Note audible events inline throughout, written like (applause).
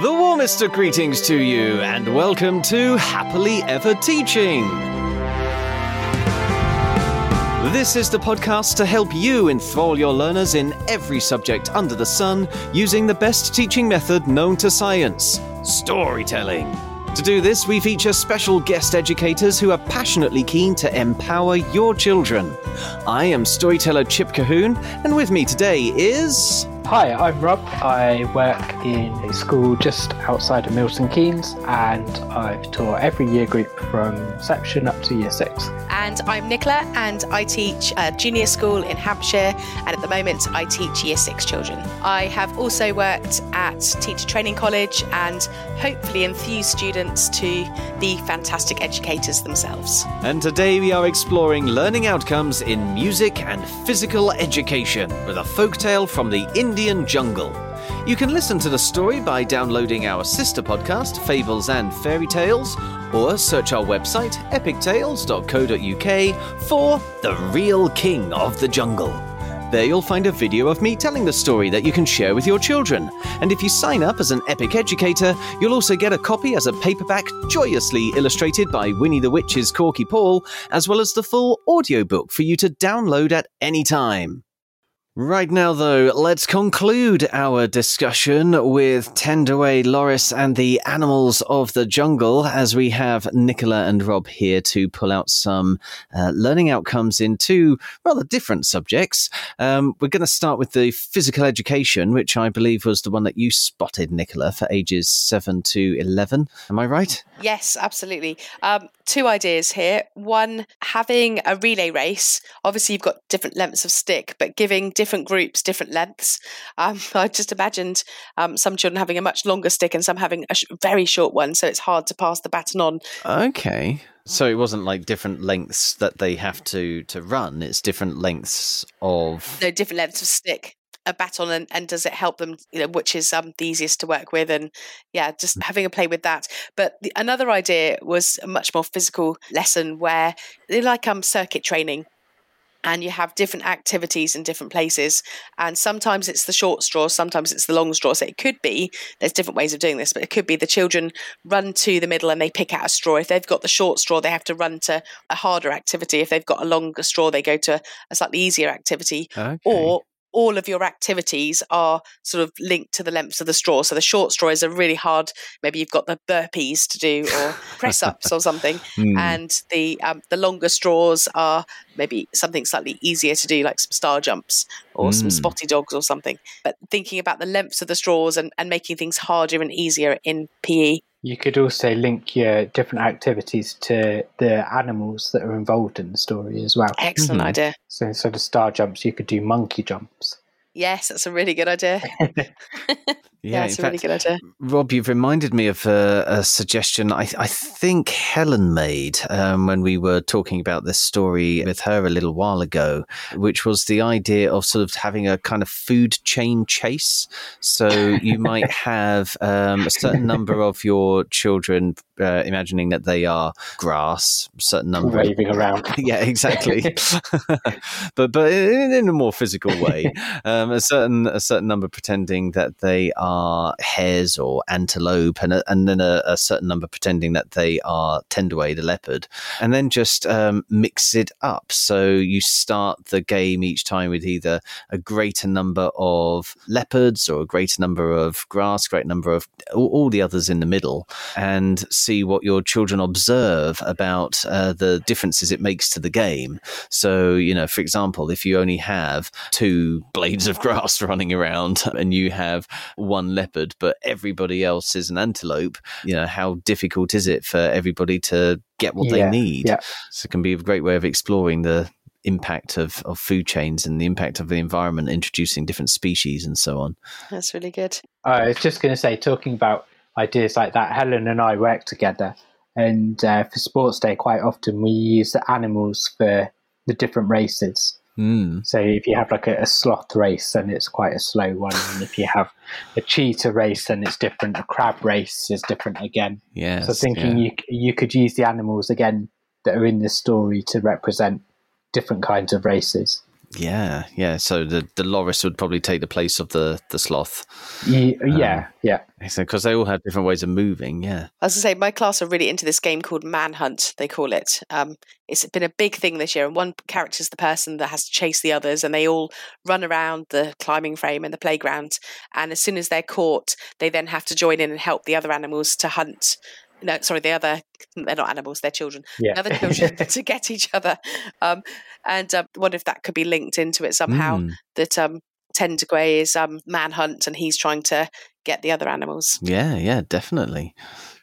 The warmest of greetings to you, and welcome to Happily Ever Teaching. This is the podcast to help you enthrall your learners in every subject under the sun using the best teaching method known to science storytelling. To do this, we feature special guest educators who are passionately keen to empower your children. I am storyteller Chip Colquhoun, and with me today is. Hi, I'm Rob. I work in a school just outside of Milton Keynes and I've taught every year group from reception up to year six. And I'm Nicola and I teach a junior school in Hampshire and at the moment I teach year six children. I have also worked at Teacher Training College and hopefully enthused students to be fantastic educators themselves. And today we are exploring learning outcomes in music and physical education with a folktale from the Indian jungle. You can listen to the story by downloading our sister podcast, Fables and Fairy Tales, or search our website, epictales.co.uk, for The Real King of the Jungle. There you'll find a video of me telling the story that you can share with your children. And if you sign up as an Epic Educator, you'll also get a copy as a paperback joyously illustrated by Winnie the Witch's Korky Paul, as well as the full audiobook for you to download at any time. Right now, though, let's conclude our discussion with Tendaway, Loris, and the animals of the jungle as we have Nicola and Rob here to pull out some uh, learning outcomes in two rather different subjects. Um, we're going to start with the physical education, which I believe was the one that you spotted, Nicola, for ages 7 to 11. Am I right? Yes, absolutely. Um, two ideas here. One, having a relay race. Obviously, you've got different lengths of stick, but giving different groups different lengths. Um, (laughs) I just imagined um, some children having a much longer stick and some having a sh- very short one, so it's hard to pass the baton on. Okay. So it wasn't like different lengths that they have to to run. It's different lengths of no different lengths of stick a baton and, and does it help them you know which is um, the easiest to work with and yeah just Mm. having a play with that. But the, another idea was a much more physical lesson where they like um circuit training and you have different activities in different places and sometimes it's the short straw sometimes it's the long straw. So it could be there's different ways of doing this but it could be the children run to the middle and they pick out a straw. If they've got the short straw they have to run to a harder activity. If they've got a longer straw they go to a slightly easier activity. Okay. or all of your activities are sort of linked to the lengths of the straw. So the short straw is a really hard. Maybe you've got the burpees to do or (laughs) press ups or something, Hmm. and the um, the longer straws are maybe something slightly easier to do, like some star jumps or some Mm. spotty dogs or something. But thinking about the lengths of the straws and, and making things harder and easier in. PE. You could also link your different activities to the animals that are involved in the story as well. Excellent Mhm. idea. So instead of star jumps, you could do monkey jumps. Yes, that's a really good idea. (laughs) Yeah, it's a really good idea. Rob, you've reminded me of a, a suggestion I, I think Helen made um, when we were talking about this story with her a little while ago, which was the idea of sort of having a kind of food chain chase. So you might (laughs) have um, a certain number of your children, uh, imagining that they are grass, a certain number Waving around. (laughs) yeah, exactly. (laughs) but but in, in a more physical way, um, a certain a certain number pretending that they are hares or antelope, and and then a, a certain number pretending that they are tendaway the leopard, and then just um, mix it up. So you start the game each time with either a greater number of leopards or a greater number of grass, great number of all, all the others in the middle, and see what your children observe about uh, the differences it makes to the game. So, you know, for example, if you only have two (laughs) blades of grass (laughs) running around and you have one leopard, but everybody else is an antelope, you know, how difficult is it for everybody to get what Yeah, they need? yeah. So it can be a great way of exploring the impact of, of food chains and the impact of the environment, introducing different species and so on. That's really good. I was just going to say, talking about ideas like that, Helen and I work together. And uh, for Sports Day, quite often we use the animals for the different races. Mm. So if you have like a, a sloth race, then it's quite a slow one. And if you have a cheetah race, then it's different. A crab race is different again. Yes. so thinking yeah. you you could use the animals again that are in this story to represent different kinds of races. Yeah, yeah. So the the loris would probably take the place of the the sloth. Ye- yeah, yeah. because they all have different ways of moving. Yeah. As I was going to say, my class are really into this game called Manhunt, they call it. Um, it's been a big thing this year, and one character is the person that has to chase the others, and they all run around the climbing frame and the playground. And as soon as they're caught, they then have to join in and help the other animals to hunt. No, sorry, the other, they're not animals, they're children. Yeah. The other (laughs) children (laughs) to get each other. Um, and um, wonder if that could be linked into it somehow. Mm. That um, Tentagway is um, manhunt, and he's trying to get the other animals. Yeah, yeah, definitely.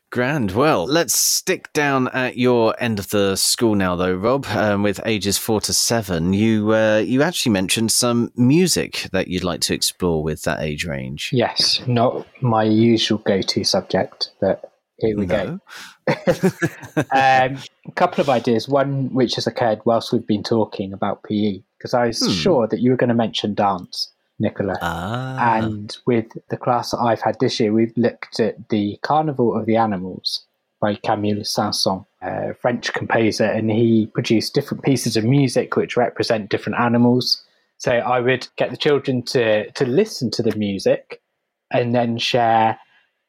Grand. Well, let's stick down at your end of the school now, though, Rob. Um, with ages four to seven, you uh, you actually mentioned some music that you'd like to explore with that age range. Yes, not my usual go-to subject, but here we go. (laughs) Um, a couple of ideas. One which has occurred whilst we've been talking about PE, because I was Hmm. sure that you were going to mention dance, Nicola. Ah, And with the class that I've had this year, we've looked at the Carnival of the Animals by Camille Saint-Saëns, a French composer, and he produced different pieces of music which represent different animals. So I would get the children to to listen to the music and then share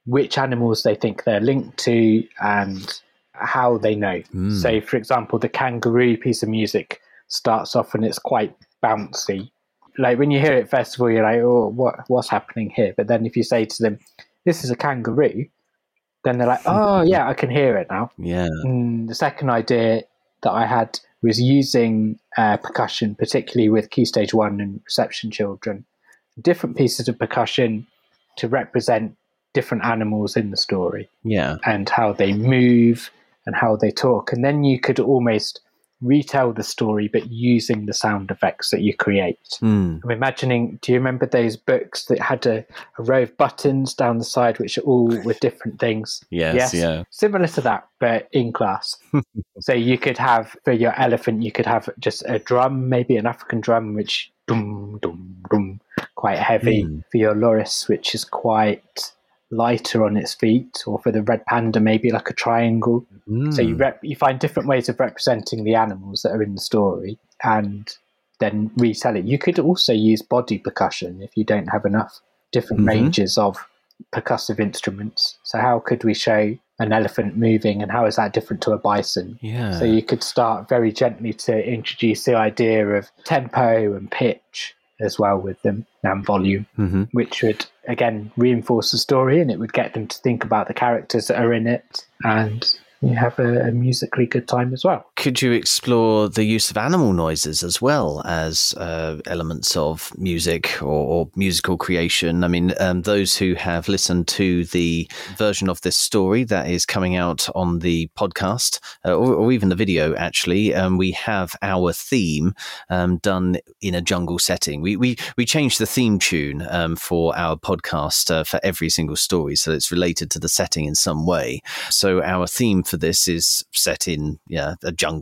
which animals they think they're linked to and how they know. Mm. So, for example, the kangaroo piece of music starts off and it's quite bouncy. Like when you hear it, first of all, you're like, "Oh, what what's happening here?" But then if you say to them, "This is a kangaroo," then they're like, "Oh, (laughs) yeah, I can hear it now." yeah. Mm, the second idea that I had was using uh, percussion, particularly with Key Stage 1 and reception children, different pieces of percussion to represent different animals in the story Yeah. and how they move and how they talk. And then you could almost retell the story, but using the sound effects that you create. Mm. I'm imagining, do you remember those books that had a, a row of buttons down the side, which are all with different things? Yes, yeah. Similar to that, but in class. (laughs) so you could have, for your elephant, you could have just a drum, maybe an African drum, which dum, dum, dum, quite heavy. Mm. For your loris, which is quite lighter on its feet, or for the red panda, maybe like a triangle. So you Mm. rep- you find different ways of representing the animals that are in the story, and then resell it. You could also use body percussion if you don't have enough different Mhm. ranges of percussive instruments. So how could we show an elephant moving, and how is that different to a bison? yeah. So you could start very gently to introduce the idea of tempo and pitch as well with them and volume hmm which would again reinforce the story and it would get them to think about the characters that are in it and you have a, a musically good time as well. Could you explore the use of animal noises as well as uh, elements of music or, or musical creation? I mean, um, those who have listened to the version of this story that is coming out on the podcast uh, or, or even the video, actually, um, we have our theme um, done in a jungle setting. We we we changed the theme tune um, for our podcast uh, for every single story, so it's related to the setting in some way. So our theme for this is set in yeah a jungle.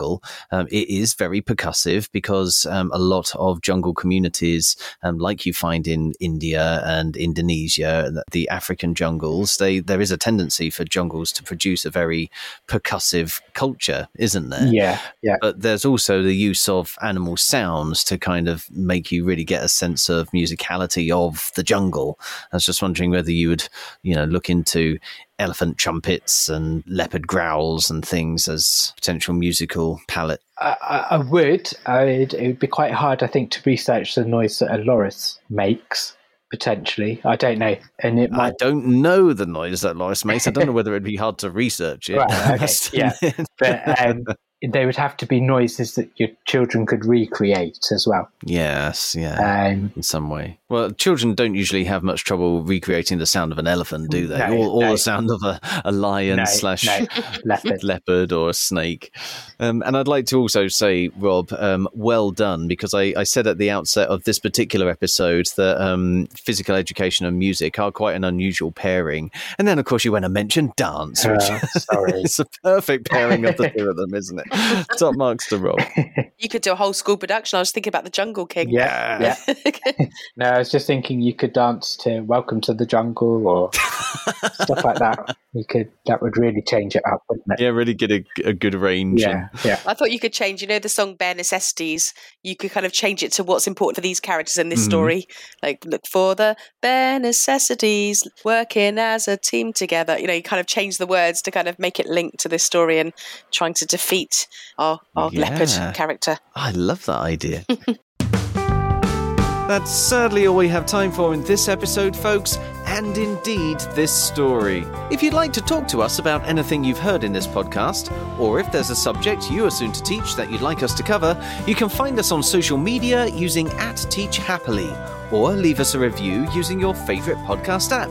Um, it is very percussive because um, a lot of jungle communities, um, like you find in India and Indonesia, the African jungles, they there is a tendency for jungles to produce a very percussive culture, isn't there? Yeah, yeah. but there's also the use of animal sounds to kind of make you really get a sense of musicality of the jungle. I was just wondering whether you would, you know, look into elephant trumpets and leopard growls and things as potential musical palette. I, I, would. I'd, it would be quite hard, I think, to research the noise that a loris makes. Potentially, I don't know, and it I don't know the noise that Loris makes. I don't know whether it'd be hard to research it. (laughs) Right, okay, (laughs) yeah. But (laughs) um, they would have to be noises that your children could recreate as well. yes, yeah. Um, in some way. Well, children don't usually have much trouble recreating the sound of an elephant, do they? No, or or no. the sound of a, a lion no, slash (laughs) (laughs) leopard. leopard or a snake. Um, and I'd like to also say, Rob, um, well done, because I, I said at the outset of this particular episode that um, physical education and music are quite an unusual pairing. And then, of course, you went and mentioned dance, which Uh, sorry. (laughs) is a perfect pairing of the two of them, isn't it? (laughs) Top marks to Rob. You could do a whole school production. I was thinking about the Jungle King. Yeah, yeah. (laughs) No, I was just thinking you could dance to "Welcome to the Jungle" or stuff like that. You could that would really change it up, wouldn't it? Yeah, really get a, a good range. Yeah, yeah. I thought you could change, you know, the song Bare Necessities. You could kind of change it to what's important for these characters in this Mhm. story. Like, look for the bare necessities, working as a team together. You know, you kind of change the words to kind of make it link to this story and trying to defeat our, our Yeah. leopard character. I love that idea. (laughs) That's sadly all we have time for in this episode, folks, and indeed this story. If you'd like to talk to us about anything you've heard in this podcast, or if there's a subject you are soon to teach that you'd like us to cover, you can find us on social media using at Teach Happily, or leave us a review using your favourite podcast app.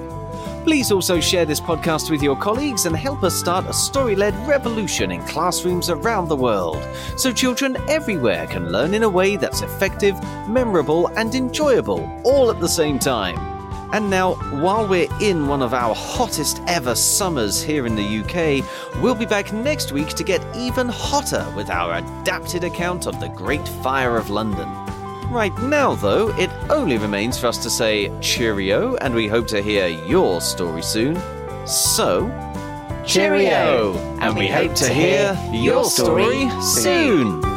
Please also share this podcast with your colleagues and help us start a story led revolution in classrooms around the world so children everywhere can learn in a way that's effective, memorable, and enjoyable all at the same time. And now, while we're in one of our hottest ever summers here in the UK, we'll be back next week to get even hotter with our adapted account of the Great Fire of London. Right now, though, it only remains for us to say cheerio, and we hope to hear your story soon. So, Cheerio! and we hope to hear your story soon.